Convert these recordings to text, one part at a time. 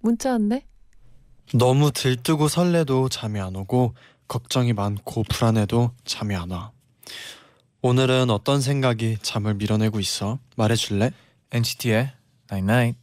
문자 왔네. 너무 들뜨고 설레도 잠이 안 오고 걱정이 많고 불안해도 잠이 안 와. 오늘은 어떤 생각이 잠을 밀어내고 있어? 말해줄래? NCT의 Night Night.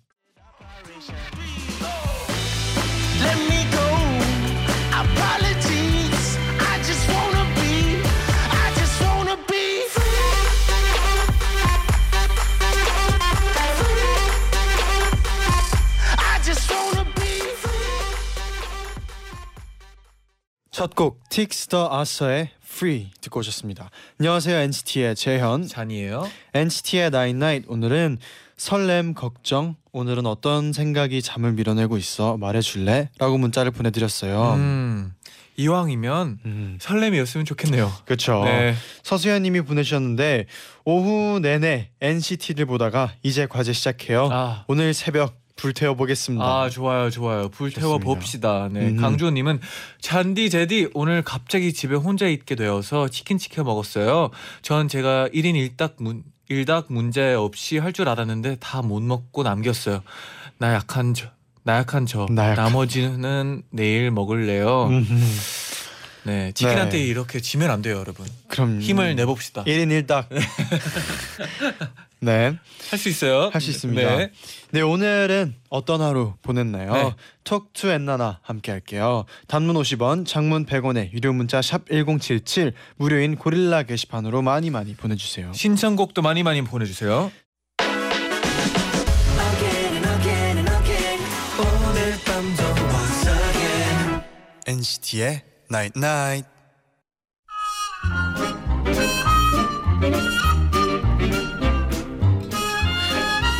첫곡 틱스터 아서의 Free 듣고 오셨습니다. 안녕하세요 NCT의 재현. 잔이에요. NCT의 Night Night 오늘은 설렘 걱정 오늘은 어떤 생각이 잠을 밀어내고 있어 말해줄래? 라고 문자를 보내드렸어요. 음, 이왕이면 음, 설렘이었으면 좋겠네요. 그렇죠. 네. 서수연님이 보내주셨는데 오후 내내 NCT를 보다가 이제 과제 시작해요. 아, 오늘 새벽 불태워 보겠습니다. 아 좋아요 좋아요 불태워. 봅시다 네 음. 강주호님은 잔디 제디 오늘 갑자기 집에 혼자 있게 되어서 치킨 시켜 먹었어요 전 제가 1인 1닭 문 일닭 문제 없이 할 줄 알았는데 다 못 먹고 남겼어요 나 약한 저 나약한 저 나약한- 나머지는 내일 먹을래요 음흠. 네 치킨한테 네. 이렇게 지면 안 돼요 여러분 그럼 힘을 내봅시다 1인 1닭. 네, 할 수 있어요 할 수 있습니다. 네. 네 오늘은 어떤 하루 보냈나요? 네. 톡투 엔나나 함께 할게요. 단문 50원, 장문 100원에 유료 문자 샵 #1077 무료인 고릴라 게시판으로 많이 많이 보내 주세요. 신청곡도 많이 많이 보내 주세요 once again NCT의 Night Night.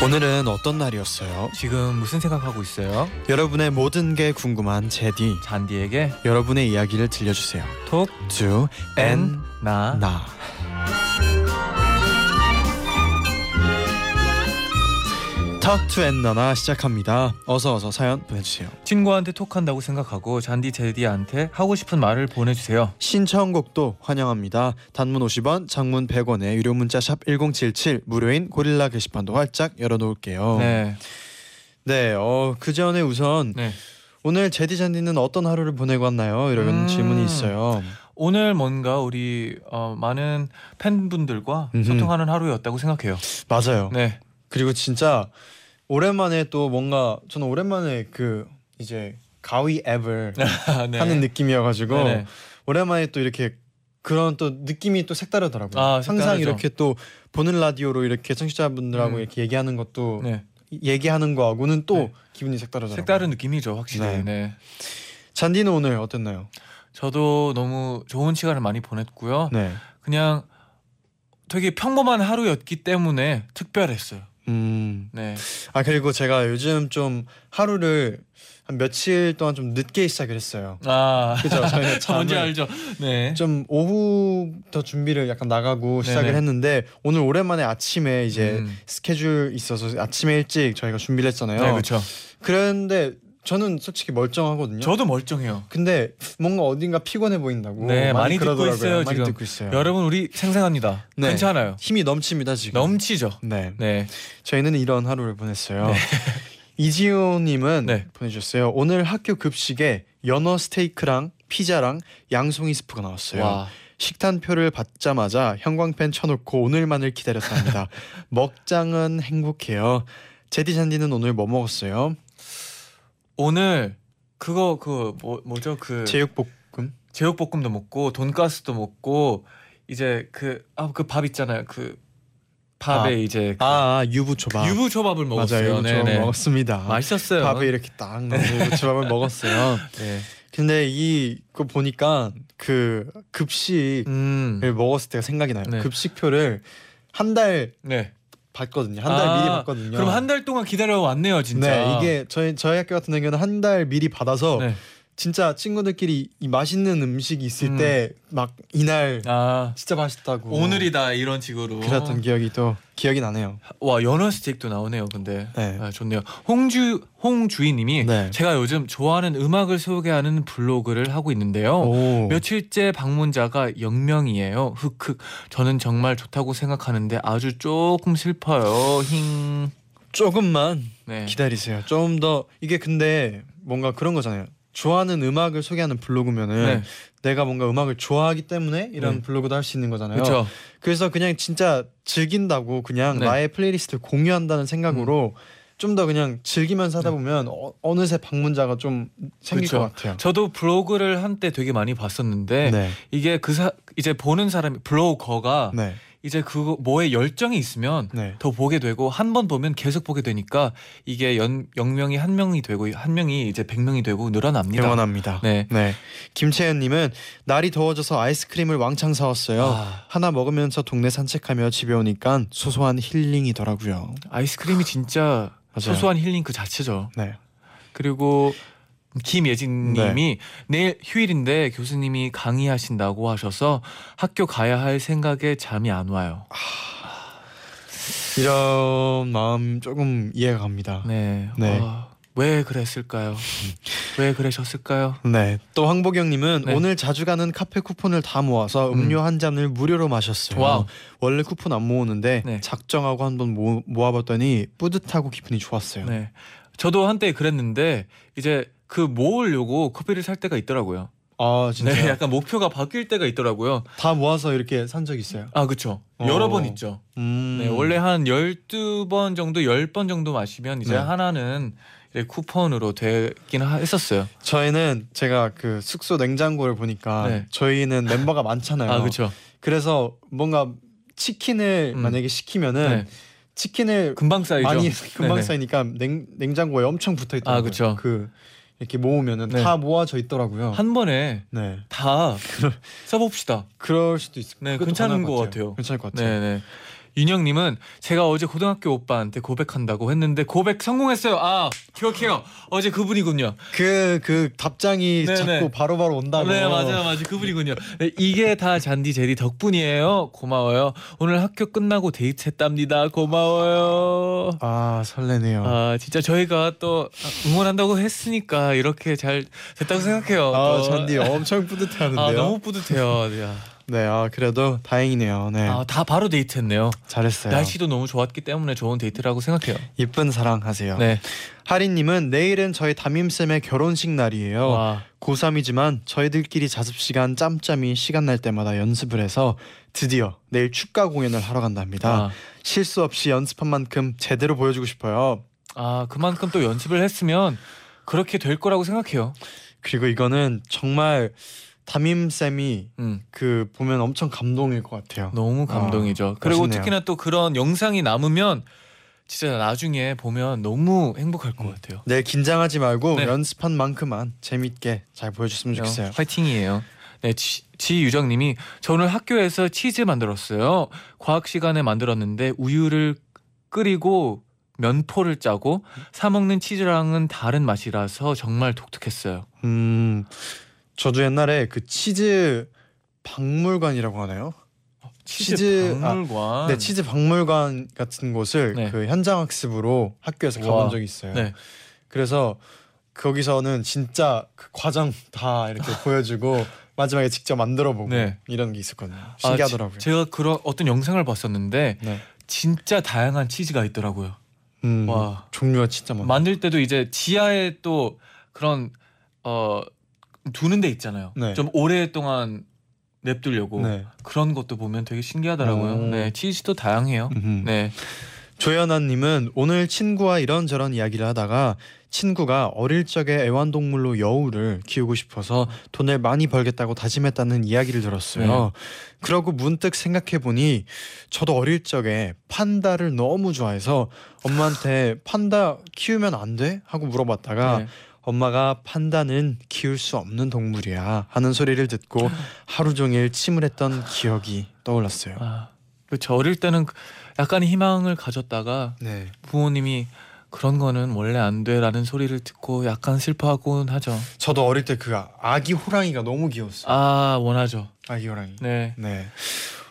오늘은 어떤 날이었어요? 지금 무슨 생각하고 있어요 여러분의 모든 게 궁금한 제디. 잔디에게 여러분의 이야기를 들려주세요. 톡두 엔, 나, 나. 턱투 앤너나 시작합니다. 어서 어서 사연 보내주세요. 친구한테 톡한다고 생각하고 잔디 제디한테 하고 싶은 말을 보내주세요. 신청곡도 환영합니다. 단문 50원, 장문 100원에 유료 문자 샵 #1077 무료인 고릴라 게시판도 활짝 열어놓을게요. 네, 네, 어, 그 전에 우선 네. 오늘 제디 잔디는 어떤 하루를 보내고 왔나요? 이런 음. 질문이 있어요. 오늘 뭔가 우리 어, 많은 팬분들과 음흠. 소통하는 하루였다고 생각해요. 맞아요. 네, 그리고 진짜 오랜만에 또 뭔가 저는 오랜만에 그 이제 가위 앱을 네. 하는 느낌이어가지고 네네. 오랜만에 또 이렇게 그런 또 느낌이 또 색다르더라고요. 아, 항상. 이렇게 또 보는 라디오로 이렇게 청취자분들하고 음. 이렇게 얘기하는 것도 네, 얘기하는 거하고는 또 네. 기분이 색다르더라고요. 색다른 느낌이죠, 확실히. 네. 네. 잔디는 오늘 어땠나요? 저도 너무 좋은 시간을 많이 보냈고요. 네. 그냥 되게 평범한 하루였기 때문에 특별했어요. 음. 네, 아 그리고 제가 요즘 좀 하루를 한 며칠 동안 좀 늦게 시작을 했어요. 아, 그죠? 뭔지 알죠. 네, 좀 오후부터 준비를 약간 나가고 시작을 네네. 했는데 오늘 오랜만에 아침에 이제 음. 스케줄 있어서 아침에 일찍 저희가 준비를 했잖아요. 네, 그렇죠. 그런데 저는 솔직히 멀쩡하거든요. 저도 멀쩡해요. 근데 뭔가 어딘가 피곤해 보인다고 네, 많이 듣고 그러더라고요. 있어요, 많이 지금. 듣고 있어요. 여러분 우리 생생합니다. 네. 괜찮아요. 힘이 넘칩니다 지금. 넘치죠. 네. 네. 저희는 이런 하루를 보냈어요. 이지호님은 네. 보내주셨어요. 오늘 학교 급식에 연어 스테이크랑 피자랑 양송이 스프가 나왔어요. 와. 식단표를 받자마자 형광펜 쳐놓고 오늘만을 기다렸답니다. 먹장은 행복해요. 제디 잔디는 오늘 뭐 먹었어요? 오늘 그거 그 뭐 뭐죠 그 제육볶음. 제육볶음도 먹고 돈가스도 먹고 이제 그 아 그 밥 있잖아요 그 밥에 아. 이제 그 아, 아 유부초밥. 유부초밥을 먹었어요. 맞아요. 유부초밥 네네. 먹었습니다. 맛있었어요. 밥에 이렇게 딱 넣은 유부초밥을 먹었어요. 네. 근데 이거 보니까 그 급식을 음. 먹었을 때가 생각이 나요. 네. 급식표를 한달 네. 봤거든요. 한 달 아, 미리 봤거든요. 그럼 한 달 동안 기다려 왔네요, 진짜. 네, 이게 저희 저희 학교 같은 경우는 한 달 미리 받아서 네. 진짜 친구들끼리 이 맛있는 음식이 있을 음. 때막 이날 아 진짜 맛있다고 오늘이다 이런 식으로. 그랬던 기억이 또 기억이 나네요. 와 연어 스틱도 나오네요. 근데 네. 아, 좋네요. 홍주 홍주희님이 네. 제가 요즘 좋아하는 음악을 소개하는 블로그를 하고 있는데요. 오. 며칠째 방문자가 0명이에요. 흑흑. 저는 정말 좋다고 생각하는데 아주 조금 슬퍼요. 힝. 조금만 네. 기다리세요. 좀 더 이게 근데 뭔가 그런 거잖아요. 좋아하는 음악을 소개하는 블로그면은 네. 내가 뭔가 음악을 좋아하기 때문에 이런 네. 블로그도 할 수 있는 거잖아요. 그렇죠. 그래서 그냥 진짜 즐긴다고 그냥 네. 나의 playlist를 공유한다는 생각으로 좀더 그냥 즐기면서 하다 보면 어, 어느새 방문자가 좀 생길 그쵸. 것 같아요. 저도 블로그를 한때 되게 많이 봤었는데 네. 이게 그 사 이제 보는 사람이 블로거가 네. 이제 그거 뭐에 열정이 있으면 네. 더 보게 되고 한 번 보면 계속 보게 되니까 이게 연 0명이 한 명이 되고 한 명이 이제 100명이 되고 늘어납니다. 응원합니다. 네. 네. 김채연님은 날이 더워져서 아이스크림을 왕창 사왔어요. 아, 하나 먹으면서 동네 산책하며 집에 오니까 소소한 힐링이더라고요. 아이스크림이 진짜. 소소한 힐링 그 자체죠. 네. 그리고 김예진님이 내일 휴일인데 교수님이 강의하신다고 하셔서 학교 가야 할 생각에 잠이 안 와요. 이런 마음 조금 이해가 갑니다. 네. 네. 아, 왜 그랬을까요? 왜 그러셨을까요? 네. 또 황보경님은 네. 오늘 자주 가는 카페 쿠폰을 다 모아서 음. 음료 한 잔을 무료로 마셨어요. wow. 원래 쿠폰 안 모으는데 네. 작정하고 한번 모, 모아봤더니 뿌듯하고 기분이 좋았어요. 네. 저도 한때 그랬는데 이제 그 모으려고 커피를 살 때가 있더라고요. 아 진짜 네, 약간 목표가 바뀔 때가 있더라고요. 다 모아서 이렇게 산 적 있어요. 아, 그렇죠. 어. 여러 번 있죠. 음. 네, 원래 한 12번 정도, 10번 정도 마시면 이제 네. 하나는 이제 쿠폰으로 되긴 하- 했었어요. 저희는 제가 그 숙소 냉장고를 보니까 네. 저희는 멤버가 많잖아요. 아, 그렇죠. 그래서 뭔가 치킨을 음. 만약에 시키면은 네. 치킨을 금방 쌓이죠. 많이 금방 네네. 쌓이니까 냉, 냉장고에 엄청 붙어 있더라고요. 아, 그쵸. 그 이렇게 모으면은 네. 다 모아져 있더라고요. 한 번에 네. 다 써봅시다. 그럴 수도 있을 네, 괜찮은 것 같아요. 괜찮을 것 같아요. 네 네. 윤영님은 제가 어제 고등학교 오빠한테 고백한다고 했는데 고백 성공했어요. 아 기억해요. 어제 그분이군요. 그, 그 답장이 네네. 자꾸 바로바로 온다고. 네 맞아요 맞아요 그분이군요. 네, 이게 다 쟌디 잰디 덕분이에요. 고마워요. 오늘 학교 끝나고 데이트했답니다. 고마워요. 아 설레네요. 아, 아 진짜 저희가 또 응원한다고 했으니까 이렇게 잘 됐다고 생각해요. 또. 쟌디 엄청 뿌듯해하는데요. 아 너무 뿌듯해요. 네. 네, 아 그래도 다행이네요. 네, 아, 다 바로 데이트했네요. 잘했어요. 날씨도 너무 좋았기 때문에 좋은 데이트라고 생각해요. 이쁜 사랑하세요. 네. 하리님은 내일은 저희 담임 쌤의 결혼식 날이에요. 와. 고3이지만 저희들끼리 자습 시간 짬짬이 시간 날 때마다 연습을 해서 드디어 내일 축가 공연을 하러 간답니다. 아, 실수 없이 연습한 만큼 제대로 보여주고 싶어요. 아 그만큼 또 연습을 했으면 그렇게 될 거라고 생각해요. 그리고 이거는 정말 담임 쌤이 음. 그 보면 엄청 감동일 것 같아요. 너무 감동이죠. 그리고 멋있네요. 특히나 또 그런 영상이 남으면 진짜 나중에 보면 너무 행복할 것 같아요. 네, 긴장하지 말고 네. 연습한 만큼만 재밌게 잘 보여줬으면 좋겠어요. 화이팅이에요. 네, 지, 지유정님이 저 오늘 학교에서 치즈 만들었어요. 과학 시간에 만들었는데 우유를 끓이고 면포를 짜고 사 먹는 치즈랑은 다른 맛이라서 정말 독특했어요. 음, 저도 옛날에 그 치즈 박물관이라고 하나요? 치즈, 치즈- 아, 박물관. 네, 치즈 박물관 같은 곳을 네. 그 현장 학습으로 학교에서 와. 가본 적이 있어요. 네. 그래서 거기서는 진짜 그 과정 다 이렇게 보여주고 마지막에 직접 만들어 보고 네. 이런 게 있었거든요. 아, 신기하더라고요. 지- 제가 그런 어떤 영상을 봤었는데 네. 진짜 다양한 치즈가 있더라고요. 음, 와. 종류가 진짜 많아요. 만들 때도 이제 지하에 또 그런 어 두는 데 있잖아요. 네. 좀 오랫동안 냅두려고 네. 그런 것도 보면 되게 신기하더라고요. 오. 네, 치즈도 다양해요. 음흠. 네, 조연아님은 오늘 친구와 이런저런 이야기를 하다가 친구가 어릴 적에 애완동물로 여우를 키우고 싶어서 돈을 많이 벌겠다고 다짐했다는 이야기를 들었어요. 네. 그러고 문득 생각해 보니 저도 어릴 적에 판다를 너무 좋아해서 엄마한테 판다 키우면 안 돼? 하고 물어봤다가 네. 엄마가 판다는 키울 수 없는 동물이야 하는 소리를 듣고 하루 종일 침을 했던 기억이 떠올랐어요. 아, 그렇죠. 어릴 때는 약간의 희망을 가졌다가 네. 부모님이 그런 거는 원래 안 돼라는 소리를 듣고 약간 슬퍼하곤 하죠. 저도 어릴 때 그 아기 호랑이가 너무 귀여웠어요. 아 원하죠. 아기 호랑이. 네. 네.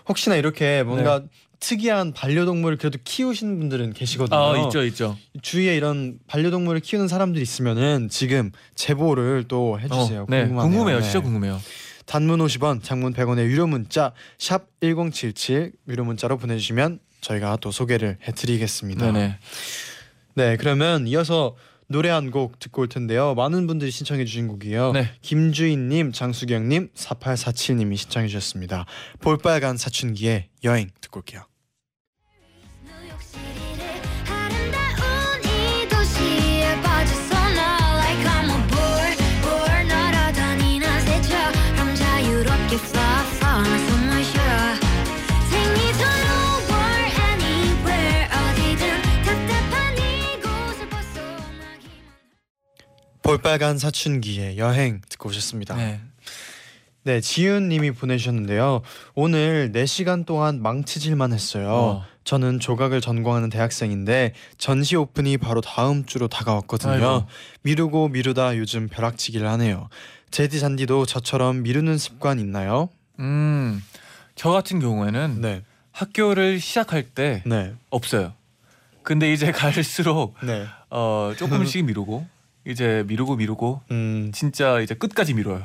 혹시나 이렇게 뭔가 특이한 반려동물을 그래도 키우시는 분들은 계시거든요. 아 있죠 있죠. 주위에 이런 반려동물을 키우는 사람들이 있으면은 지금 제보를 또 해주세요. 어, 네 궁금하네요. 궁금해요. 네. 진짜 궁금해요. 단문 50원, 장문 100원의 유료 문자 샵 #1077 유료 문자로 보내주시면 저희가 또 소개를 해드리겠습니다. 네네. 네, 그러면 이어서 노래 한 곡 듣고 올 텐데요. 많은 분들이 신청해 주신 곡이에요. 네. 김주인님, 장수경님, 4847님이 신청해 주셨습니다. 볼빨간 사춘기의 여행 듣고 올게요. 볼빨간 사춘기의 여행 듣고 오셨습니다. 네, 네. 지윤 님이 보내주셨는데요. 오늘 4시간 동안 망치질만 했어요. 어. 저는 조각을 전공하는 대학생인데 전시 오픈이 바로 다음 주로 다가왔거든요. 아이고. 미루고 미루다 요즘 벼락치기를 하네요. 제디 잔디도 저처럼 미루는 습관 있나요? 음. 저 같은 경우에는 네, 학교를 시작할 때 네, 없어요. 근데 이제 갈수록 네. 어 조금씩 미루고 이제 미루고 미루고 음, 진짜 이제 끝까지 미뤄요.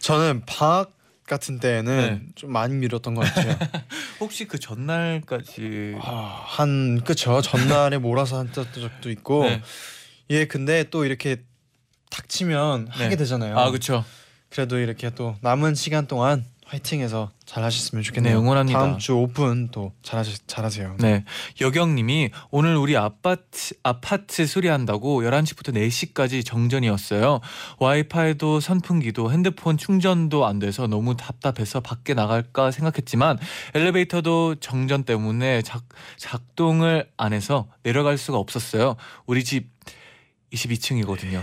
저는 방학 같은 때는 네. 좀 많이 미뤘던 것 같아요. 혹시 그 전날까지 아, 한 그쵸 전날에 몰아서 한 적도 있고 네. 예 근데 또 이렇게 닥치면 네. 하게 되잖아요. 아 그렇죠. 그래도 이렇게 또 남은 시간 동안 화이팅해서 잘 하셨으면 좋겠네요. 네, 응원합니다. 다음 주 오픈 또 잘하시 잘하세요. 네. 여경님이 오늘 우리 아파트 아파트 수리한다고 11시부터 4시까지 정전이었어요. 와이파이도 선풍기도 핸드폰 충전도 안 돼서 너무 답답해서 밖에 나갈까 생각했지만 엘리베이터도 정전 때문에 작, 작동을 안 해서 내려갈 수가 없었어요. 우리 집 22층이거든요.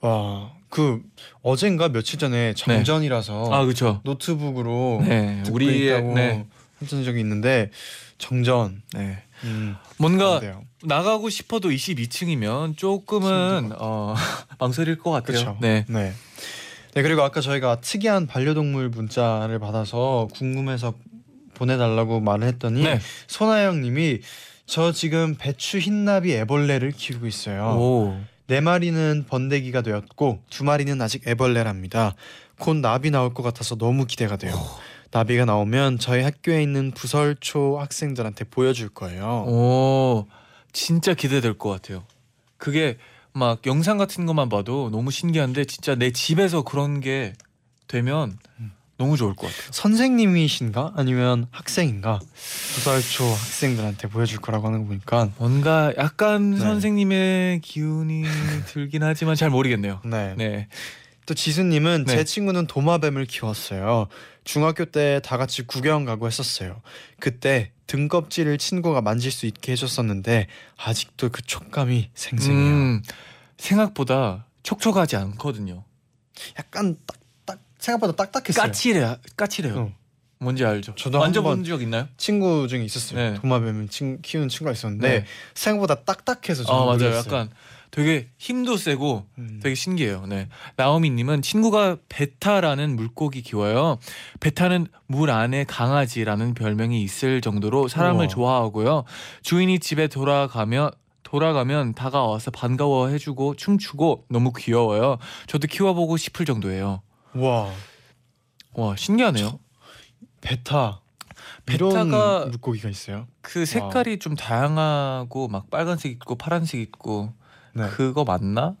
와 그 어젠가 며칠 전에 정전이라서 아 그렇죠. 노트북으로 네. 듣고 우리의 있다고 네. 했던 적이 있는데 정전 네. 음, 뭔가 안 돼요. 나가고 싶어도 22층이면 조금은 어, 망설일 것 같아요. 그렇죠. 네. 네. 네 그리고 아까 저희가 특이한 반려동물 문자를 받아서 궁금해서 보내달라고 말을 했더니 네. 손아영님이 저 지금 배추 흰나비 애벌레를 키우고 있어요. 오. 네 마리는 번데기가 되었고 두 마리는 아직 애벌레랍니다. 곧 나비 나올 것 같아서 너무 기대가 돼요. 나비가 나오면 저희 학교에 있는 부설초 학생들한테 보여줄 거예요. 오. 진짜 기대될 것 같아요. 그게 막 영상 같은 것만 봐도 너무 신기한데 진짜 내 집에서 그런 게 되면 너무 좋을 것 같아요. 선생님이신가 아니면 학생인가 부설초 학생들한테 보여줄 거라고 하는 거 보니까 뭔가 약간 네. 선생님의 기운이 들긴 하지만 잘 모르겠네요. 네. 네. 또 지수님은 네. 제 친구는 도마뱀을 키웠어요. 중학교 때 다 같이 구경 가고 했었어요. 그때 등껍질을 친구가 만질 수 있게 해줬었는데 아직도 그 촉감이 생생해요. 음, 생각보다 촉촉하지 않거든요. 약간 딱딱 생각보다 딱딱했어요. 까칠해, 까칠해요. 어. 뭔지 알죠? 저도 만져본 적 있나요? 친구 중에 있었어요. 네. 도마뱀을 친, 키우는 친구가 있었는데 네. 생각보다 딱딱해서 아 저는 맞아요. 놀랐어요. 약간 되게 힘도 세고 음. 되게 신기해요. 네. 나오미님은 친구가 베타라는 물고기 키워요. 베타는 물 안에 강아지라는 별명이 있을 정도로 사람을 우와. 좋아하고요. 주인이 집에 돌아가면 돌아가면 다가와서 반가워해주고 춤추고 너무 귀여워요. 저도 키워보고 싶을 정도예요. 와 와 신기하네요. 베타 베타가- 물고기가 있어요. 그 색깔이 좀 다양하고 막 빨간색 있고 파란색 있고 네. 그거 맞나?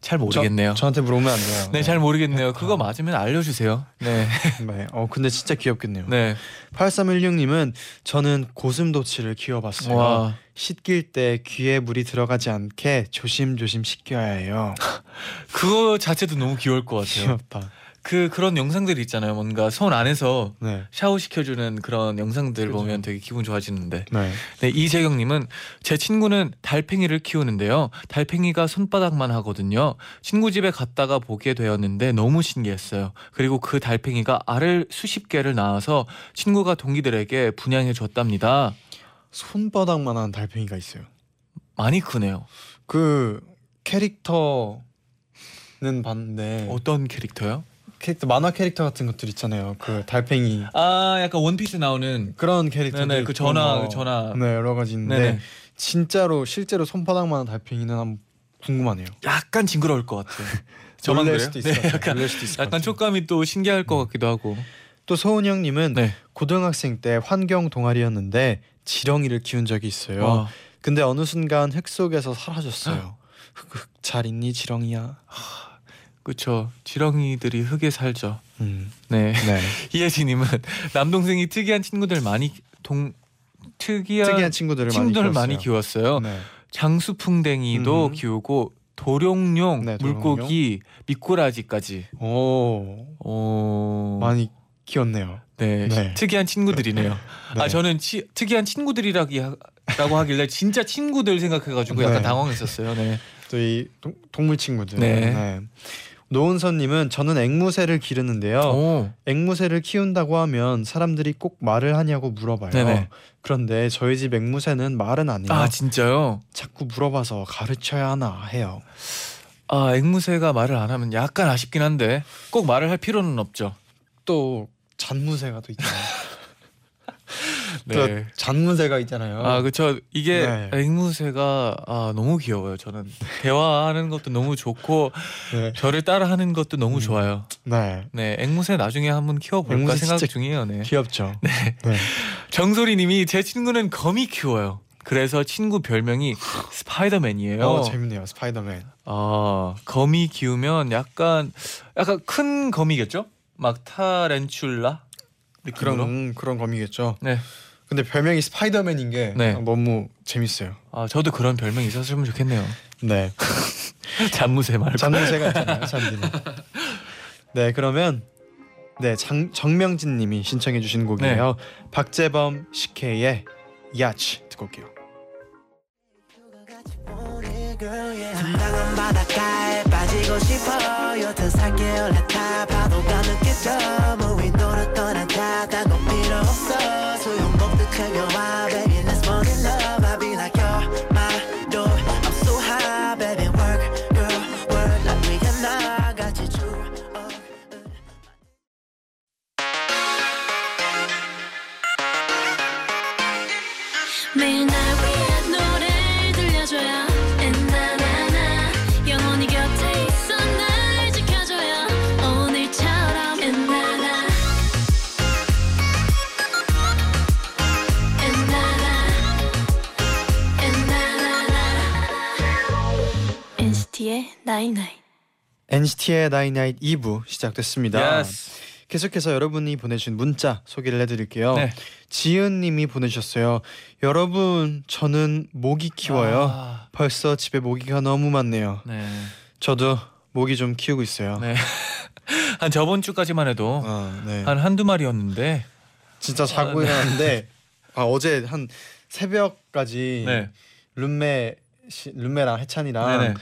잘 모르겠네요. 저, 한테 물어보면 안 돼요. 네, 잘 모르겠네요. 베타. 그거 맞으면 알려주세요. 네, 네. 어 근데 진짜 귀엽겠네요. 네. 8316님은 저는 고슴도치를 키워봤어요. 와, 씻길 때 귀에 물이 들어가지 않게 조심조심 씻겨야 해요. 그거 자체도 너무 귀여울 것 같아요. 귀엽다. 그 그런 영상들 있잖아요. 뭔가 손 안에서 네. 샤워 시켜주는 그런 영상들 그죠. 보면 되게 기분 좋아지는데. 네. 네, 이재경님은 제 친구는 달팽이를 키우는데요. 달팽이가 손바닥만 하거든요. 친구 집에 갔다가 보게 되었는데 너무 신기했어요. 그리고 그 달팽이가 알을 수십 개를 낳아서 친구가 동기들에게 분양해 줬답니다. 손바닥만한 달팽이가 있어요. 많이 크네요. 그 캐릭터는 봤는데 어떤 캐릭터요? 캐릭터 만화 캐릭터 같은 것들 있잖아요. 그 달팽이 아, 약간 원피스 나오는 그런 캐릭터 네네, 그 전화, 전화. 네 여러 가지 있는데 네네. 진짜로 실제로 손바닥만한 달팽이는 한번 궁금하네요. 약간 징그러울 것 같아요. 저만 놀랄 그래요? 수도 있을 것 네, 같아요. 약간 놀랄 수도 있을 것 약간 같아요. 촉감이 또 신기할 것 같기도 하고. 또 소은영님은 네. 고등학생 때 환경 동아리였는데 지렁이를 키운 적이 있어요. 와, 근데 어느 순간 흙 속에서 사라졌어요. 흙 잘 있니 지렁이야? 그쵸. 지렁이들이 흙에 살죠. 음, 네. 네. 이혜진님은 남동생이 특이한 친구들 많이 동 특이한, 특이한 친구들을 친구들을 많이 많이 키웠어요. 키웠어요. 네. 장수풍뎅이도 음. 키우고 도룡뇽, 네. 물고기, 미꾸라지까지. 오 오, 많이 키웠네요. 네, 네. 특이한 친구들이네요. 네. 아 저는 치, 특이한 친구들이라기 하, 라고 하길래 진짜 친구들 생각해가지고 약간 네. 당황했었어요. 네. 또 이 동물 친구들. 네. 노은선님은 저는 앵무새를 기르는데요. 오, 앵무새를 키운다고 하면 사람들이 꼭 말을 하냐고 물어봐요. 네네. 그런데 저희 집 앵무새는 말은 안 해요. 아 진짜요? 자꾸 물어봐서 가르쳐야 하나 해요. 아 앵무새가 말을 안 하면 약간 아쉽긴 한데 꼭 말을 할 필요는 없죠. 또 잔무새가 또 있잖아요. 네. 또 잔무새가 있잖아요. 아 그쵸 이게 네. 앵무새가 아 너무 귀여워요 저는 대화하는 것도 너무 좋고 네. 저를 따라하는 것도 너무 음. 좋아요 네. 네 앵무새 나중에 한번 키워볼까 생각 중이에요 네. 귀엽죠. 네. 정소리님이 제 친구는 거미 키워요 그래서 친구 별명이 스파이더맨이에요 어 재밌네요. 스파이더맨. 아 거미 키우면 약간 약간 큰 거미겠죠 막 타렌출라 느낌으로 그런 음, 그런 거미겠죠. 네. 근데 별명이 스파이더맨인 게 네. 너무 재밌어요. 아 저도 그런 별명이 있었으면 좋겠네요 네. 잠무새 말고 잔무새가 있잖아요. 잔디는. 네, 그러면 네, 장, 정명진 님이 신청해 주신 곡이에요. 박재범 CK의 야치 듣고 올게요. 한방울 바닷가에 빠지고 싶어 여튼 살게 올라타 파도가 느껴져 물 위로는 떠나다 다도 필요 없어 수영 복도 NCT의 night night NCT의 나이나잇 2부 시작됐습니다. Yes. 계속해서 여러분이 보내주신 문자 소개를 해드릴게요. 네. 지은님이 보내주셨어요. 여러분 저는 모기 키워요. 아, 벌써 집에 모기가 너무 많네요. 네. 저도 모기 좀 키우고 있어요. 네. 한 저번 주까지만 해도 아, 네. 한 한두 마리였는데 진짜 자고 아, 네. 일어났는데 아, 어제 한 새벽까지 네. 룸메 시, 룸메랑 해찬이랑 네네.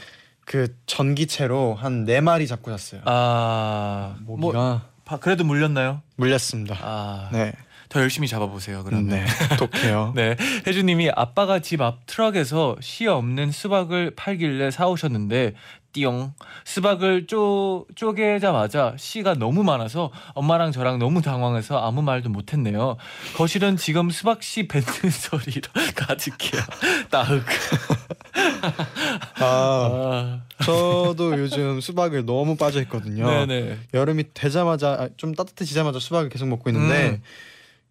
그 전기채로 한 네 마리 잡고 잤어요. 아, 뭐 모기가 바- 그래도 물렸나요? 물렸습니다. 아, 네, 더 열심히 잡아보세요. 그러면. 네, 독해요. 네, 혜주님이 아빠가 집 앞 트럭에서 씨 없는 수박을 팔길래 사오셨는데 띠용 수박을 쪼 쪼개자마자 씨가 너무 많아서 엄마랑 저랑 너무 당황해서 아무 말도 못했네요. 거실은 지금 수박 씨 뱉는 소리로 가득해요. 따흑. 아, 아, 저도 요즘 수박을 너무 빠져 있거든요. 네네. 여름이 되자마자 아, 좀 따뜻해지자마자 수박을 계속 먹고 있는데 음.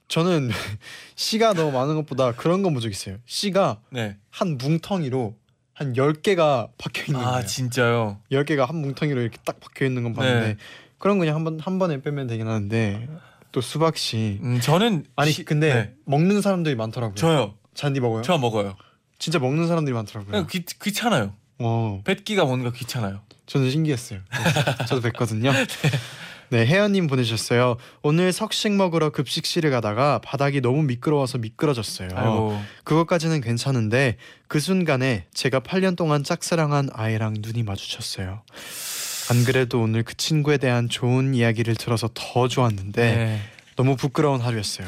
저는 씨가 너무 많은 것보다 그런 건본적 있어요. 씨가 네. 한 뭉텅이로 한 10개가 박혀 있는 아 거예요. 진짜요. 10개가 한 뭉텅이로 이렇게 딱 박혀 있는 건 봤는데 네. 그런 거 그냥 한번 한 번에 빼면 되긴 하는데 또 수박 씨 음, 저는 아니 시- 근데 네. 먹는 사람들이 많더라고요. 저요. 잔디 먹어요? 저 먹어요. 진짜 먹는 사람들이 많더라고요. 그냥 귀, 귀찮아요. 어, 뱉기가 뭔가 귀찮아요. 저는 신기했어요. 저도 뵀거든요. 네, 혜연님 보내주셨어요. 오늘 석식 먹으러 급식실을 가다가 바닥이 너무 미끄러워서 미끄러졌어요. 아이고. 그것까지는 괜찮은데 그 순간에 제가 8년 동안 짝사랑한 아이랑 눈이 마주쳤어요. 안 그래도 오늘 그 친구에 대한 좋은 이야기를 들어서 더 좋았는데 네. 너무 부끄러운 하루였어요.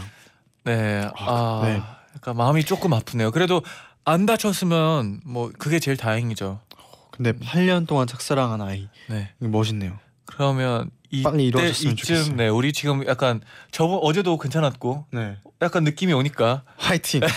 네. 아, 아, 네. 약간 마음이 조금 아프네요. 그래도 안 다쳤으면 뭐 그게 제일 다행이죠. 근데 8년 동안 짝사랑한 아이 네. 멋있네요. 그러면 빨리 이루어졌으면 이쯤 좋겠어요. 네 우리 지금 약간 저번 어제도 괜찮았고 네, 약간 느낌이 오니까 화이팅.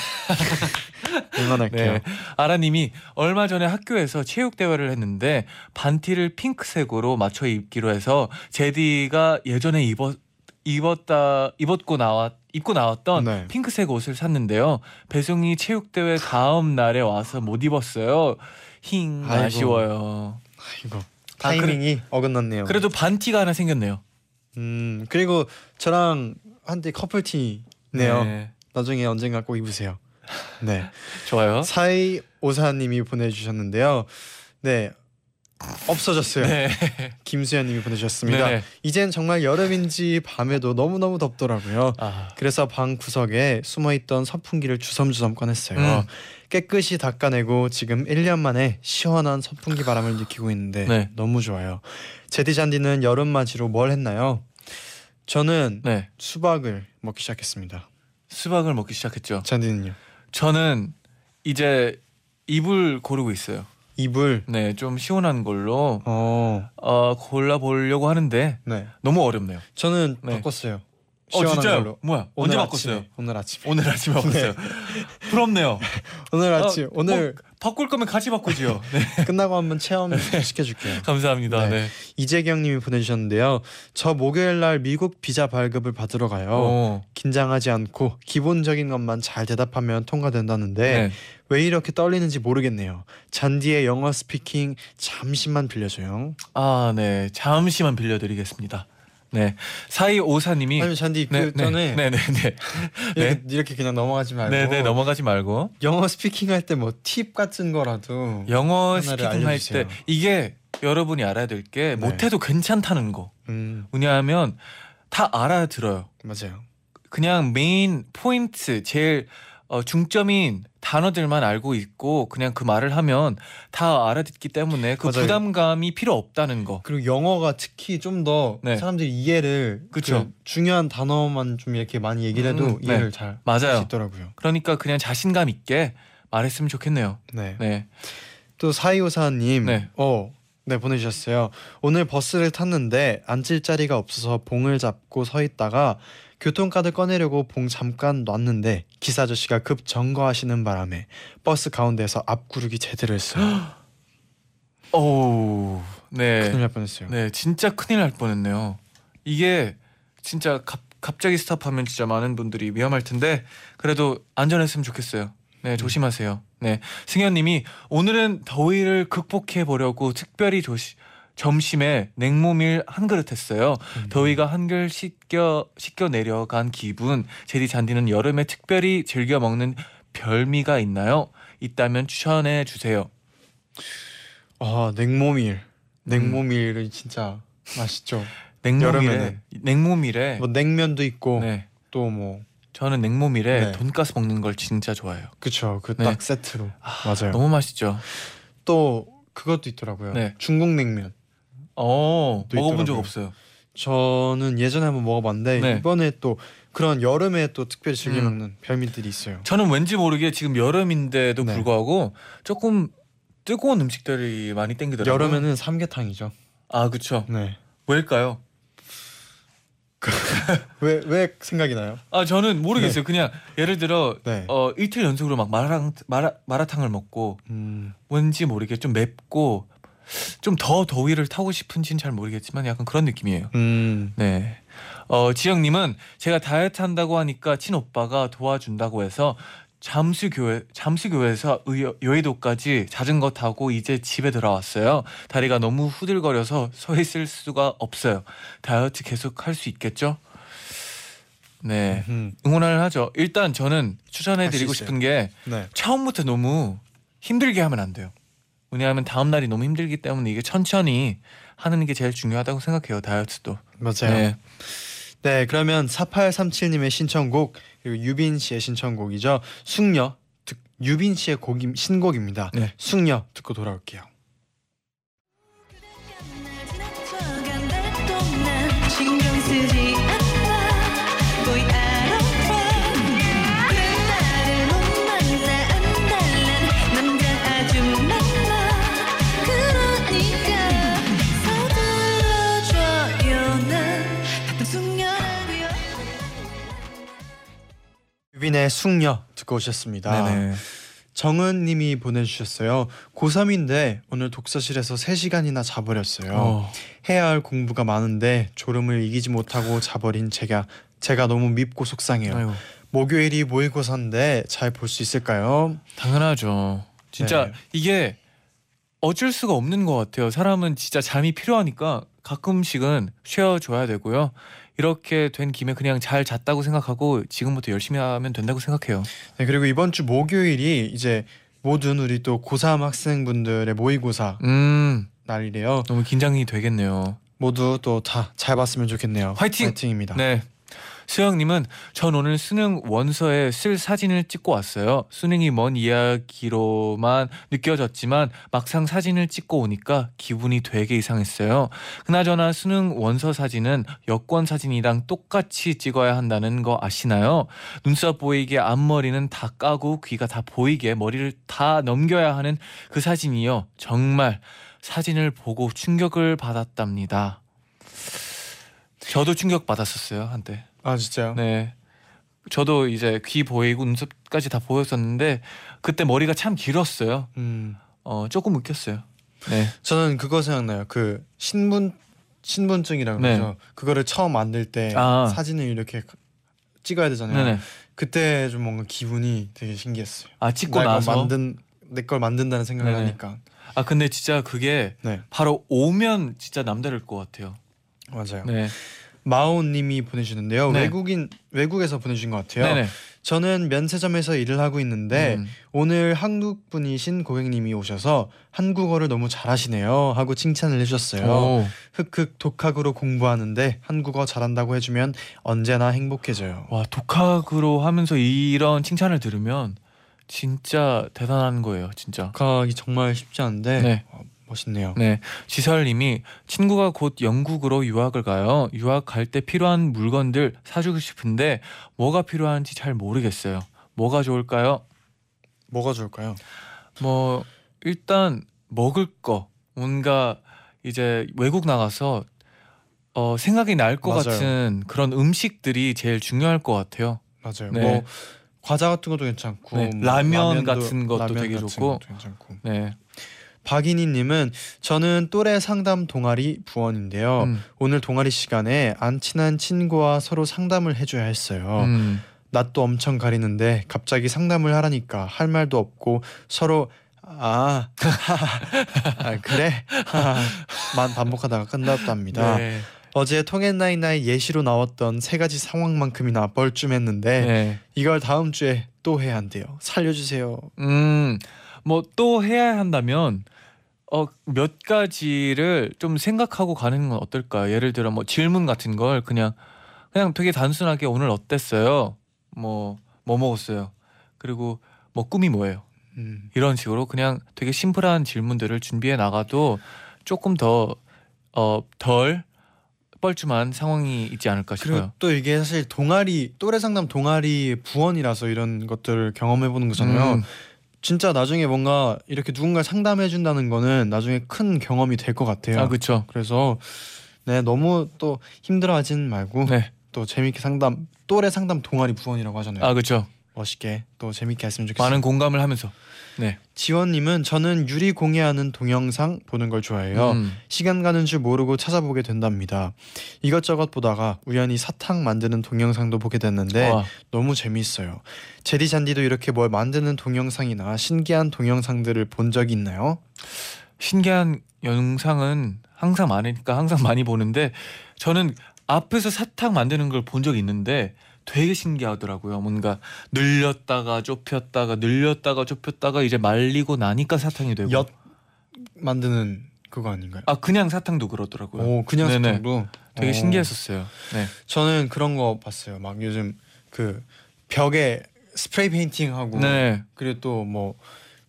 응원할게요. 네 아라님이 얼마 전에 학교에서 체육 대회를 했는데 반티를 핑크색으로 맞춰 입기로 해서 제디가 예전에 입었 입었다 입었고 나왔 입고 나왔던 네. 핑크색 옷을 샀는데요 배송이 체육 대회 다음 날에 와서 못 입었어요 힝 아이고. 아쉬워요 이거 아, 타이밍이 어긋났네요. 그래도 반티가 하나 생겼네요 음 그리고 저랑 한때 커플 티네요. 네. 나중에 언젠가 꼭 입으세요. 네. 좋아요 사이 오사님이 보내주셨는데요. 네. 없어졌어요. 네. 김수현님이 보내주셨습니다. 네. 이젠 정말 여름인지 밤에도 너무 너무 덥더라고요. 아, 그래서 방 구석에 숨어있던 선풍기를 주섬주섬 꺼냈어요. 음. 깨끗이 닦아내고 지금 1년 만에 시원한 선풍기 바람을 느끼고 있는데 네. 너무 좋아요. 제디 잔디는 여름 맞이로 뭘 했나요? 저는 네. 수박을 먹기 시작했습니다. 수박을 먹기 시작했죠. 잔디는요? 저는 이제 이불 고르고 있어요. 이불. 네, 좀 시원한 걸로 어, 어, 골라 보려고 하는데 네. 너무 어렵네요. 저는 네. 바꿨어요. 어, 진짜요? 걸로. 뭐야? 언제 아침에, 바꿨어요? 오늘 아침. 오늘 아침에 바꿨어요. 부럽네요. 오늘 어, 아침. 오늘 뭐, 바꿀 거면 같이 바꾸지요. 네. 끝나고 한번 체험 시켜줄게요. 감사합니다. 네. 네. 이재경님이 보내주셨는데요. 저 목요일 날 미국 비자 발급을 받으러 가요. 어. 긴장하지 않고 기본적인 것만 잘 대답하면 통과된다는데 네. 왜 이렇게 떨리는지 모르겠네요. 쟌디의 영어 speaking 잠시만 빌려줘요. 아, 네. 잠시만 빌려드리겠습니다. 네. 사이 오사님이 아니 쟌디 그 네, 전에 네, 네, 네, 이렇게, 네. 이렇게 그냥 넘어가지 말고 네, 네, 넘어가지 말고 영어 speaking 할 때 뭐 팁 같은 거라도 영어 스피킹 할. 때 이게 여러분이 알아야 될게 네. 못해도 괜찮다는 거. 음 왜냐하면 다 알아들어요. 맞아요. 그냥 메인 포인트 제일 어, 중점인 단어들만 알고 있고 그냥 그 말을 하면 다 알아듣기 때문에 그 맞아요. 부담감이 필요 없다는 거. 그리고 영어가 특히 좀 더 네. 사람들이 이해를 그쵸. 그 중요한 단어만 좀 이렇게 많이 얘기를 해도 음, 이해를 네. 잘 맞아요. 있더라고요. 그러니까 그냥 자신감 있게 말했으면 좋겠네요. 네. 네. 또 사이오사님, 네. 어, 네 보내주셨어요. 오늘 버스를 탔는데 앉을 자리가 없어서 봉을 잡고 서 있다가 교통카드 꺼내려고 봉 잠깐 놨는데 기사 아저씨가 급 점거하시는 바람에 버스 가운데서 앞구르기 제대로 했어요. 오. 네. 큰일 날 뻔했어요. 네, 진짜 큰일 날 뻔했네요. 이게 진짜 갑, 갑자기 스탑하면 진짜 많은 분들이 위험할 텐데 그래도 안전했으면 좋겠어요. 네, 조심하세요. 네, 승현님이 오늘은 더위를 극복해 보려고 특별히 조시, 점심에 냉모밀 한 그릇 했어요. 더위가 한결 씻겨 씻겨 내려간 기분. 제디 잔디는 여름에 특별히 즐겨 먹는 별미가 있나요? 있다면 추천해 주세요. 아 냉모밀, 냉모밀이 진짜 맛있죠. 냉모밀에 여름에는. 냉모밀에 뭐 냉면도 있고 네. 또 뭐 저는 냉모밀에 네. 돈가스 먹는 걸 진짜 좋아해요. 그쵸 그 네. 딱 세트로 맞아요. 너무 맛있죠. 또 그것도 있더라고요. 네. 중국 냉면. 어, 또 먹어본 적 있더라고요. 없어요. 저는 예전에 한번 먹어봤는데 네. 이번에 또 그런 여름에 또 특별히 즐겨 음. 먹는 별미들이 있어요. 저는 왠지 모르게 지금 여름인데도 네. 불구하고 조금 뜨거운 음식들이 많이 땡기더라고요. 여름에는 삼계탕이죠. 아 그렇죠. 네. 왜일까요? 왜 왜 생각이 나요? 아 저는 모르겠어요. 그냥 예를 들어 네. 어 이틀 연속으로 막 마라탕 마라 마라탕을 먹고 음, 왠지 모르게 좀 맵고 좀 더 더위를 타고 싶은지는 잘 모르겠지만 약간 그런 느낌이에요. 음, 네. 어, 지영님은 제가 다이어트 한다고 하니까 친오빠가 도와준다고 해서 잠수교회 잠수교회에서 의- 여의도까지 자전거 타고 이제 집에 돌아왔어요. 다리가 너무 후들거려서 서 있을 수가 없어요. 다이어트 계속 할 수 있겠죠? 네. 음, 응원을 하죠. 일단 저는 추천해 드리고 할수 있어요. 싶은 게 네. 처음부터 너무 힘들게 하면 안 돼요. 왜냐하면 다음 날이 너무 힘들기 때문에 이게 천천히 하는 게 제일 중요하다고 생각해요. 다이어트도. 맞아요. 네. 네. 그러면 4837님의 신청곡 그리고 유빈 씨의 신청곡이죠. 숙녀 듣, 유빈 씨의 곡이 신곡입니다. 네. 숙녀 듣고 돌아올게요. 신경 쓰지 유빈의 숙녀 듣고 오셨습니다. 네네. 정은 님이 보내주셨어요. 고3인데 오늘 독서실에서 3시간이나 자버렸어요. 어. 해야 할 공부가 많은데 졸음을 이기지 못하고 자버린 제가 제가 너무 밉고 속상해요. 아이고. 목요일이 모의고사인데 잘 볼 수 있을까요? 당연하죠. 진짜 네. 이게 어쩔 수가 없는 것 같아요. 사람은 진짜 잠이 필요하니까 가끔씩은 쉬어줘야 되고요. 이렇게 된 김에 그냥 잘 잤다고 생각하고 지금부터 열심히 하면 된다고 생각해요. 네, 그리고 이번 주 목요일이 이제 모든 우리 또 고3 학생분들의 모의고사 음, 날이래요. 너무 긴장이 되겠네요. 모두 또 다 잘 봤으면 좋겠네요. 화이팅! 화이팅입니다. 네. 수영님은 전 오늘 수능 원서에 쓸 사진을 찍고 왔어요. 수능이 먼 이야기로만 느껴졌지만 막상 사진을 찍고 오니까 기분이 되게 이상했어요. 그나저나 수능 원서 사진은 여권 사진이랑 똑같이 찍어야 한다는 거 아시나요? 눈썹 보이게 앞머리는 다 까고 귀가 다 보이게 머리를 다 넘겨야 하는 그 사진이요. 정말 사진을 보고 충격을 받았답니다. 저도 충격 받았었어요 한때. 아 진짜요? 네. 저도 이제 귀 보이고 눈썹까지 다 보였었는데 그때 머리가 참 길었어요. 음, 어 조금 웃겼어요. 네. 저는 그거 생각나요. 그 신분 신분증이라고 네. 그러죠. 그걸 처음 만들 때 아. 사진을 이렇게 찍어야 되잖아요. 네네. 그때 좀 뭔가 기분이 되게 신기했어요. 아 찍고 나서. 만든 내 걸 만든다는 생각을 네네. 하니까. 아 근데 진짜 그게 네, 바로 오면 진짜 남다를 것 같아요. 맞아요. 네. 마오님이 보내주는데요. 네. 외국인 외국에서 보내주신 것 같아요. 네네. 저는 면세점에서 일을 하고 있는데 음. 오늘 한국 분이신 고객님이 오셔서 한국어를 너무 잘하시네요 하고 칭찬을 해주셨어요. 오. 흑흑 독학으로 공부하는데 한국어 잘한다고 해주면 언제나 행복해져요. 와 독학으로 하면서 이런 칭찬을 들으면 진짜 대단한 거예요, 진짜. 독학이 정말 쉽지 않은데 네. 어, 멋있네요. 네, 지설님이 친구가 곧 영국으로 유학을 가요. 유학 갈 때 필요한 물건들 사주고 싶은데 뭐가 필요한지 잘 모르겠어요. 뭐가 좋을까요? 뭐가 좋을까요? 뭐 일단 먹을 거 뭔가 이제 외국 나가서 어 생각이 날 것 맞아요. 같은 그런 음식들이 제일 중요할 것 같아요. 맞아요. 네. 뭐 과자 같은 것도 괜찮고 네, 뭐 라면 라면도- 같은 것도 라면 되게 같은 좋고. 것도 괜찮고. 네, 박인희님은 저는 또래 상담 동아리 부원인데요. 음, 오늘 동아리 시간에 안 친한 친구와 서로 상담을 해줘야 했어요. 음. 낯도 엄청 가리는데 갑자기 상담을 하라니까 할 말도 없고 서로 아, 아 그래 만 반복하다가 끝났답니다. 네, 어제 통앤나이나이 예시로 나왔던 세 가지 상황만큼이나 뻘쭘했는데 네. 이걸 다음 주에 또 해야 한대요. 살려주세요. 음, 뭐 또 해야 한다면 어 몇 가지를 좀 생각하고 가는 건 어떨까? 예를 들어 뭐 질문 같은 걸 그냥 그냥 되게 단순하게 오늘 어땠어요? 뭐 뭐 먹었어요? 그리고 뭐 꿈이 뭐예요? 음, 이런 식으로 그냥 되게 심플한 질문들을 준비해 나가도 조금 더 어 덜 뻘쭘한 상황이 있지 않을까 그리고 싶어요. 또 이게 사실 동아리 또래 상담 동아리 부원이라서 이런 것들을 경험해 보는 거잖아요. 음, 진짜 나중에 뭔가 이렇게 누군가 상담해 준다는 거는 나중에 큰 경험이 될 것 같아요. 아 그렇죠. 그래서 네 너무 또 힘들어하진 말고 네, 또 재밌게 상담 또래 상담 동아리 부원이라고 하잖아요. 아 그렇죠. 멋있게 또 재밌게 했으면 좋겠어요. 많은 공감을 하면서. 네. 지원님은 저는 유리 공예하는 동영상 보는 걸 좋아해요. 음. 시간 가는 줄 모르고 찾아보게 된답니다. 이것저것 보다가 우연히 사탕 만드는 동영상도 보게 됐는데 와. 너무 재미있어요. 제디 잔디도 이렇게 뭘 만드는 동영상이나 신기한 동영상들을 본 적이 있나요? 신기한 영상은 항상 많으니까 항상 많이 보는데 저는 앞에서 사탕 만드는 걸 본 적이 있는데 되게 신기하더라고요. 뭔가 늘렸다가 좁혔다가 늘렸다가 좁혔다가 이제 말리고 나니까 사탕이 되고. 엿 만드는 그거 아닌가요? 아 그냥 사탕도 그러더라고요. 오 그냥 네네. 사탕도 되게 오. 신기했었어요. 네. 저는 그런 거 봤어요. 막 요즘 그 벽에 스프레이 페인팅 하고 네. 그리고 또 뭐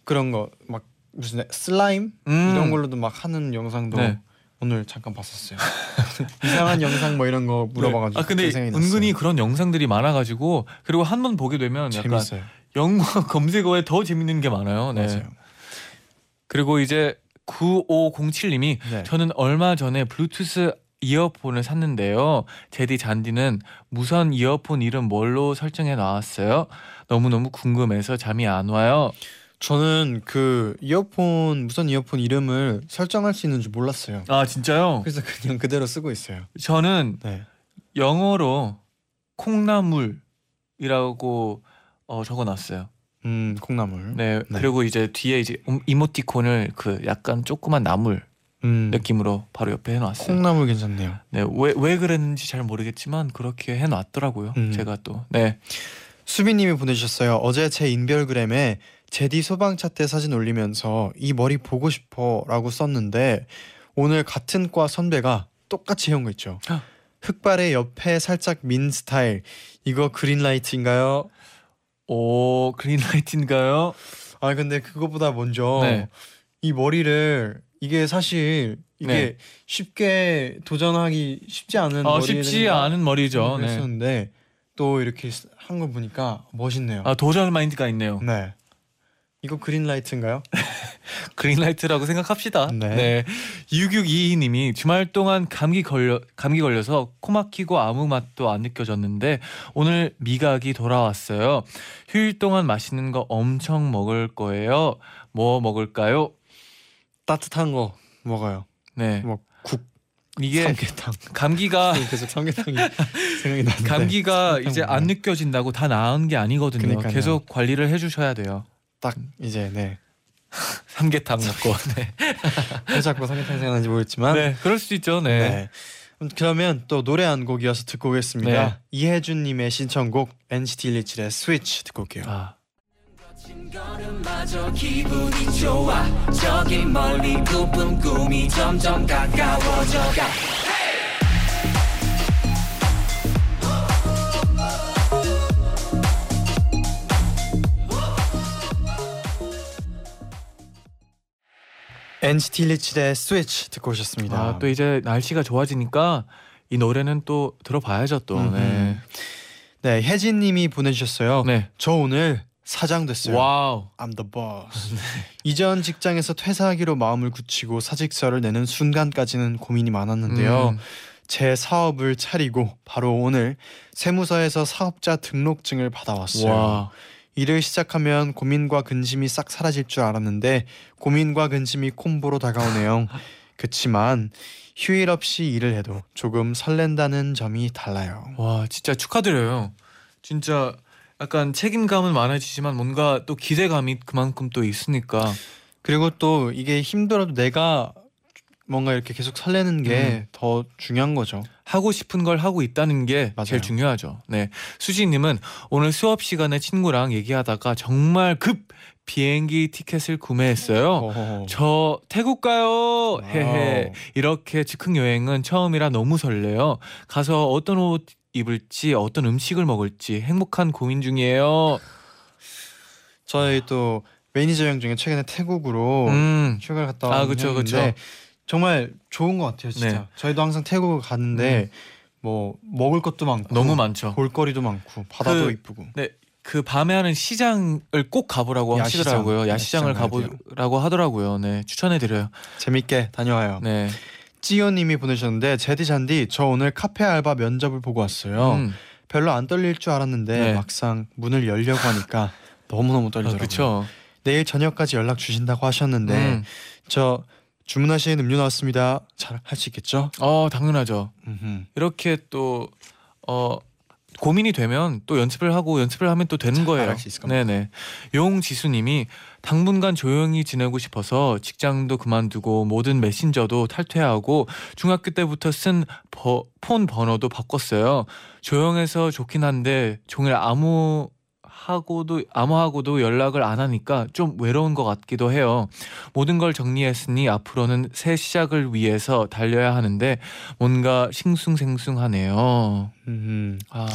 그런 거 막 무슨 슬라임 음. 이런 걸로도 막 하는 영상도 네. 오늘 잠깐 봤었어요. 이상한 영상 뭐 이런 거 물어봐가지고 아 근데. 은근히 그런 영상들이 많아가지고 그리고 한 번 보게 되면 약간 재밌어요. 영화 검색어에 더 재밌는 게 많아요. 네. 맞아요. 그리고 이제 9507님이 네. 저는 얼마 전에 블루투스 이어폰을 샀는데요. 제디 잔디는 무선 이어폰 이름 뭘로 설정해 놨어요? 너무너무 궁금해서 잠이 안 와요. 저는 그 이어폰 무선 이어폰 이름을 설정할 수 있는 줄 몰랐어요. 아 진짜요? 그래서 그냥 그대로 쓰고 있어요. 저는 네. 영어로 콩나물이라고 어, 적어놨어요. 음 콩나물. 네, 네. 그리고 이제 뒤에 이제 음- 이모티콘을 그 약간 조그만 나물 음 느낌으로 바로 옆에 해놨어요. 콩나물 괜찮네요. 네, 왜왜 그랬는지 잘 모르겠지만 그렇게 해놨더라고요. 음. 제가 또 네, 수빈님이 보내주셨어요. 어제 제 인별그램에 제디 소방차 때 사진 올리면서 이 머리 보고 싶어 라고 썼는데 오늘 같은 과 선배가 똑같이 해온 거 있죠. 아. 흑발의 옆에 살짝 민 스타일. 이거 그린라이트인가요? 오 그린라이트인가요? 아 근데 그거보다 먼저 네. 이 머리를 이게 사실 이게 네. 쉽게 도전하기 쉽지 않은 어, 쉽지 않은 머리죠. 네. 했었는데 또 이렇게 한걸 보니까 멋있네요. 아 도전 마인드가 있네요. 네. 이거 그린라이트인가요? 그린라이트라고 생각합시다. 네. 네. 6622님이 주말 동안 감기 걸려 감기 걸려서 코 막히고 아무 맛도 안 느껴졌는데 오늘 미각이 돌아왔어요. 휴일 동안 맛있는 거 엄청 먹을 거예요. 뭐 먹을까요? 따뜻한 거 먹어요. 네. 뭐국 이게 삼계탕. 감기가 계속 삼계탕이 생각이 나는데. 감기가 이제 먹어요. 안 느껴진다고 다 나은 게 아니거든요. 그러니까요. 계속 관리를 해주셔야 돼요. 딱 이제 네. 삼계탕 먹고. 네. 왜 자꾸 삼계탕 생각나는지 모르겠지만. 네, 그럴 수 있죠. 네. 네. 음, 그러면 또 노래 한 곡 이어서 듣고 오겠습니다. 네. 이혜준님의 신청곡 NCT 127의 스위치 듣고 올게요. 아, 걸음마저 기분이 좋아 저기 멀리 꾸쁜 꿈이 점점 가까워져가 NCT 127의 스위치 듣고 오셨습니다. 아, 또 이제 날씨가 좋아지니까 이 노래는 또 들어봐야죠 또. 네. 음흠. 네, 혜진 님이 보내주셨어요. 네. 저 오늘 사장 됐어요. Wow. I'm the boss. 이전 직장에서 퇴사하기로 마음을 굳히고 사직서를 내는 순간까지는 고민이 많았는데요. 음. 제 사업을 차리고 바로 오늘 세무서에서 사업자 등록증을 받아왔어요. 와. 일을 시작하면 고민과 근심이 싹 사라질 줄 알았는데 고민과 근심이 콤보로 다가오네요. 그치만 휴일 없이 일을 해도 조금 설렌다는 점이 달라요. 와, 진짜 축하드려요. 진짜 약간 책임감은 많아지지만 뭔가 또 기대감이 그만큼 또 있으니까. 그리고 또 이게 힘들어도 내가 뭔가 이렇게 계속 설레는 게 더 중요한 거죠. 하고 싶은 걸 하고 있다는 게 맞아요. 제일 중요하죠. 네. 수지님은 오늘 수업 시간에 친구랑 얘기하다가 정말 급 비행기 티켓을 구매했어요. 어허허. 저 태국 가요. 헤헤. 이렇게 즉흥 여행은 처음이라 너무 설레요. 가서 어떤 옷 입을지 어떤 음식을 먹을지 행복한 고민 중이에요. 저희 또 매니저 형 중에 최근에 태국으로 음. 휴가를 갔다 아, 왔는 그쵸, 형인데 그쵸. 정말 좋은 것 같아요, 진짜. 네. 저희도 항상 태국을 갔는데 뭐 먹을 것도 많고 너무 많죠. 볼거리도 많고 바다도 그- 이쁘고. 네. 그 밤에 하는 시장을 꼭 가보라고 야시장. 하시더라고요. 야시장을 야시장 가보라고 하더라고요. 네, 추천해 드려요. 재밌게 다녀와요. 네. 찌요님이 보내셨는데 제디 잔디 저 오늘 카페 알바 면접을 보고 왔어요. 음. 별로 안 떨릴 줄 알았는데 네. 막상 문을 열려고 하니까 너무 너무 아, 떨리더라고요. 그렇죠. 내일 저녁까지 연락 주신다고 하셨는데 음. 저 주문하신 음료 나왔습니다. 잘 할 수 있겠죠? 어, 당연하죠. 음흠. 이렇게 또 어, 고민이 되면 또 연습을 하고 연습을 하면 또 되는 거예요. 네네. 용지수님이 당분간 조용히 지내고 싶어서 직장도 그만두고 모든 메신저도 탈퇴하고 중학교 때부터 쓴폰 번호도 바꿨어요. 조용해서 좋긴 한데 종일 아무 하고도 아무하고도 연락을 안 하니까 좀 외로운 것 같기도 해요. 모든 걸 정리했으니 앞으로는 새 시작을 위해서 달려야 하는데 뭔가 싱숭생숭하네요. 음, 아,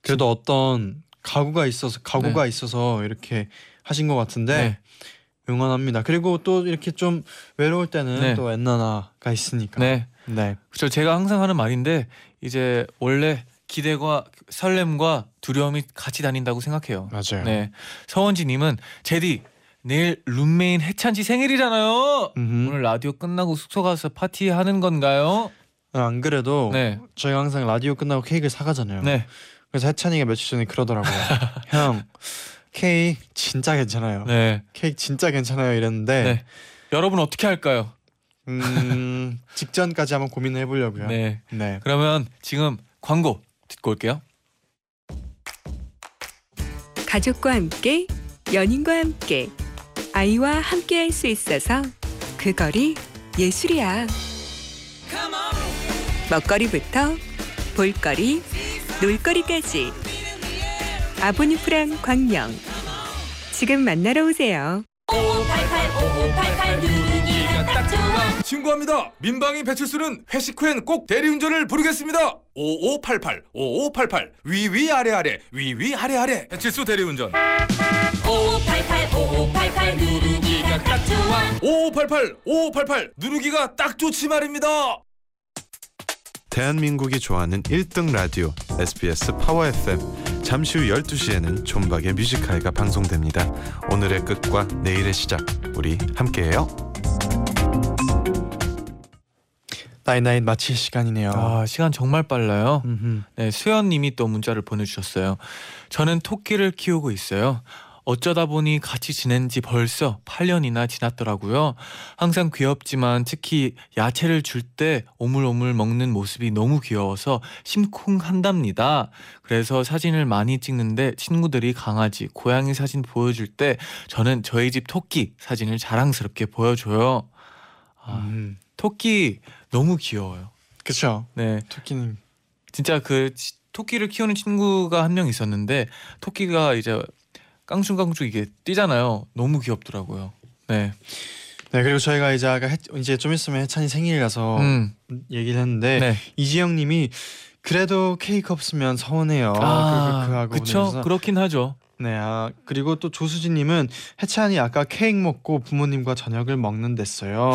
그래도 어떤 각오가 있어서 각오가 있어서 이렇게 하신 것 같은데 네. 응원합니다. 그리고 또 이렇게 좀 외로울 때는 네. 또 엔나나가 있으니까. 네. 네. 그렇죠. 제가 항상 하는 말인데 이제 원래 기대과 설렘과 두려움이 같이 다닌다고 생각해요. 맞아요. 네. 서원지님은 제디 내일 룸메인 해찬지 생일이잖아요. 음흠. 오늘 라디오 끝나고 숙소 가서 파티하는 건가요? 아, 안 그래도 네. 저희가 항상 라디오 끝나고 케이크를 사가잖아요. 네. 그래서 해찬이가 며칠 전에 그러더라고요. 형 케이크 진짜 괜찮아요. 네. 케이크 진짜 괜찮아요 이랬는데 네. 여러분 어떻게 할까요? 음, 직전까지 한번 고민을 해보려고요. 네. 네. 그러면 지금 광고 듣고 올게요. 가족과 함께 연인과 함께 아이와 함께 할 수 있어서 그 거리 예술이야. 먹거리부터 볼거리, 놀거리까지 아보니프랑 광명 지금 만나러 오세요. 5588 누르기가 딱 좋아 신고합니다. 민방위 배출수는 회식 후엔 꼭 대리운전을 부르겠습니다. 5588 5588 위위 아래 아래 위위 아래 아래 배출수 대리운전 5588 5588 누르기가 딱 좋아 5588 5588 누르기가 딱 좋지 말입니다. 대한민국이 좋아하는 1등 라디오 SBS 파워 FM 잠시 후 12시에는 존박의 뮤직하이가 방송됩니다. 오늘의 끝과 내일의 시작 우리 함께해요. 나인나인 마칠 시간이네요. 아, 시간 정말 빨라요. 음흠. 네, 수연 님이 또 문자를 보내주셨어요. 저는 토끼를 키우고 있어요. 어쩌다 보니 같이 지낸 지 벌써 8년이나 지났더라고요. 항상 귀엽지만 특히 야채를 줄 때 오물오물 먹는 모습이 너무 귀여워서 심쿵한답니다. 그래서 사진을 많이 찍는데 친구들이 강아지, 고양이 사진 보여줄 때 저는 저희 집 토끼 사진을 자랑스럽게 보여줘요. 아, 음. 토끼 너무 귀여워요. 그쵸. 네. 토끼는 진짜 그 치- 토끼를 키우는 친구가 한 명 있었는데 토끼가 이제 깡충깡충 이게 뛰잖아요. 너무 귀엽더라고요. 네. 네 그리고 저희가 이제 아까 해, 이제 좀 있으면 해찬이 생일이라서 음. 얘기를 했는데 네. 이지영님이 그래도 케이크 없으면 서운해요. 아, 그, 그 그쵸. 보내주셔서 그렇긴 하죠. 네, 아, 그리고 또 조수진님은 해찬이 아까 케이크 먹고 부모님과 저녁을 먹는댔어요.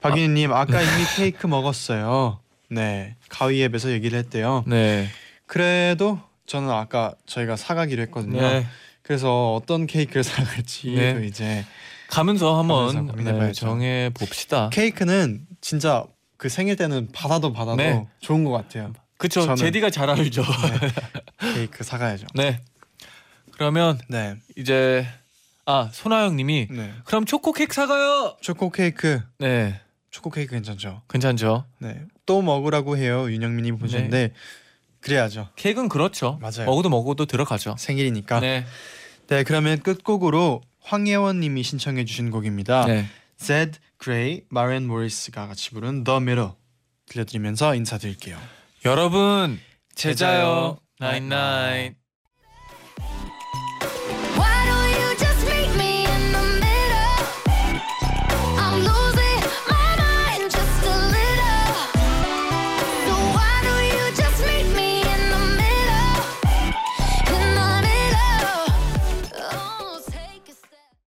박윤희님 아 까 이미 케이크 먹었어요. 네, 가위 앱에서 얘기를 했대요. 네. 그래도 저는 아까 저희가 사가기로 했거든요. 네. 그래서 어떤 케이크를 사갈지 네. 도 이제 가면서 한번. 네, 정해 봅시다. 케이크는 진짜 그 생일 때는 받아도 받아도 네. 좋은 것 같아요. 그쵸. 저는- 제디가 잘 알죠. 케이크 사가야죠. 네. 그러면 네, 이제 아 손아영님이 네. 그럼 초코 케이크 사가요. 초코 케이크, 네. 초코 케이크 괜찮죠? 괜찮죠. 네, 또 먹으라고 해요. 윤영민님 보셨는데 그래야죠. 케이크는 그렇죠. 맞아요. 먹어도 먹어도 들어가죠. 생일이니까. 네. 네. 그러면 끝곡으로 황예원님이 신청해 주신 곡입니다. 네. Zed Grey, 마렌 모리스가 같이 부른 The Middle 들려드리면서 인사드릴게요. 여러분 제자요. 나인나인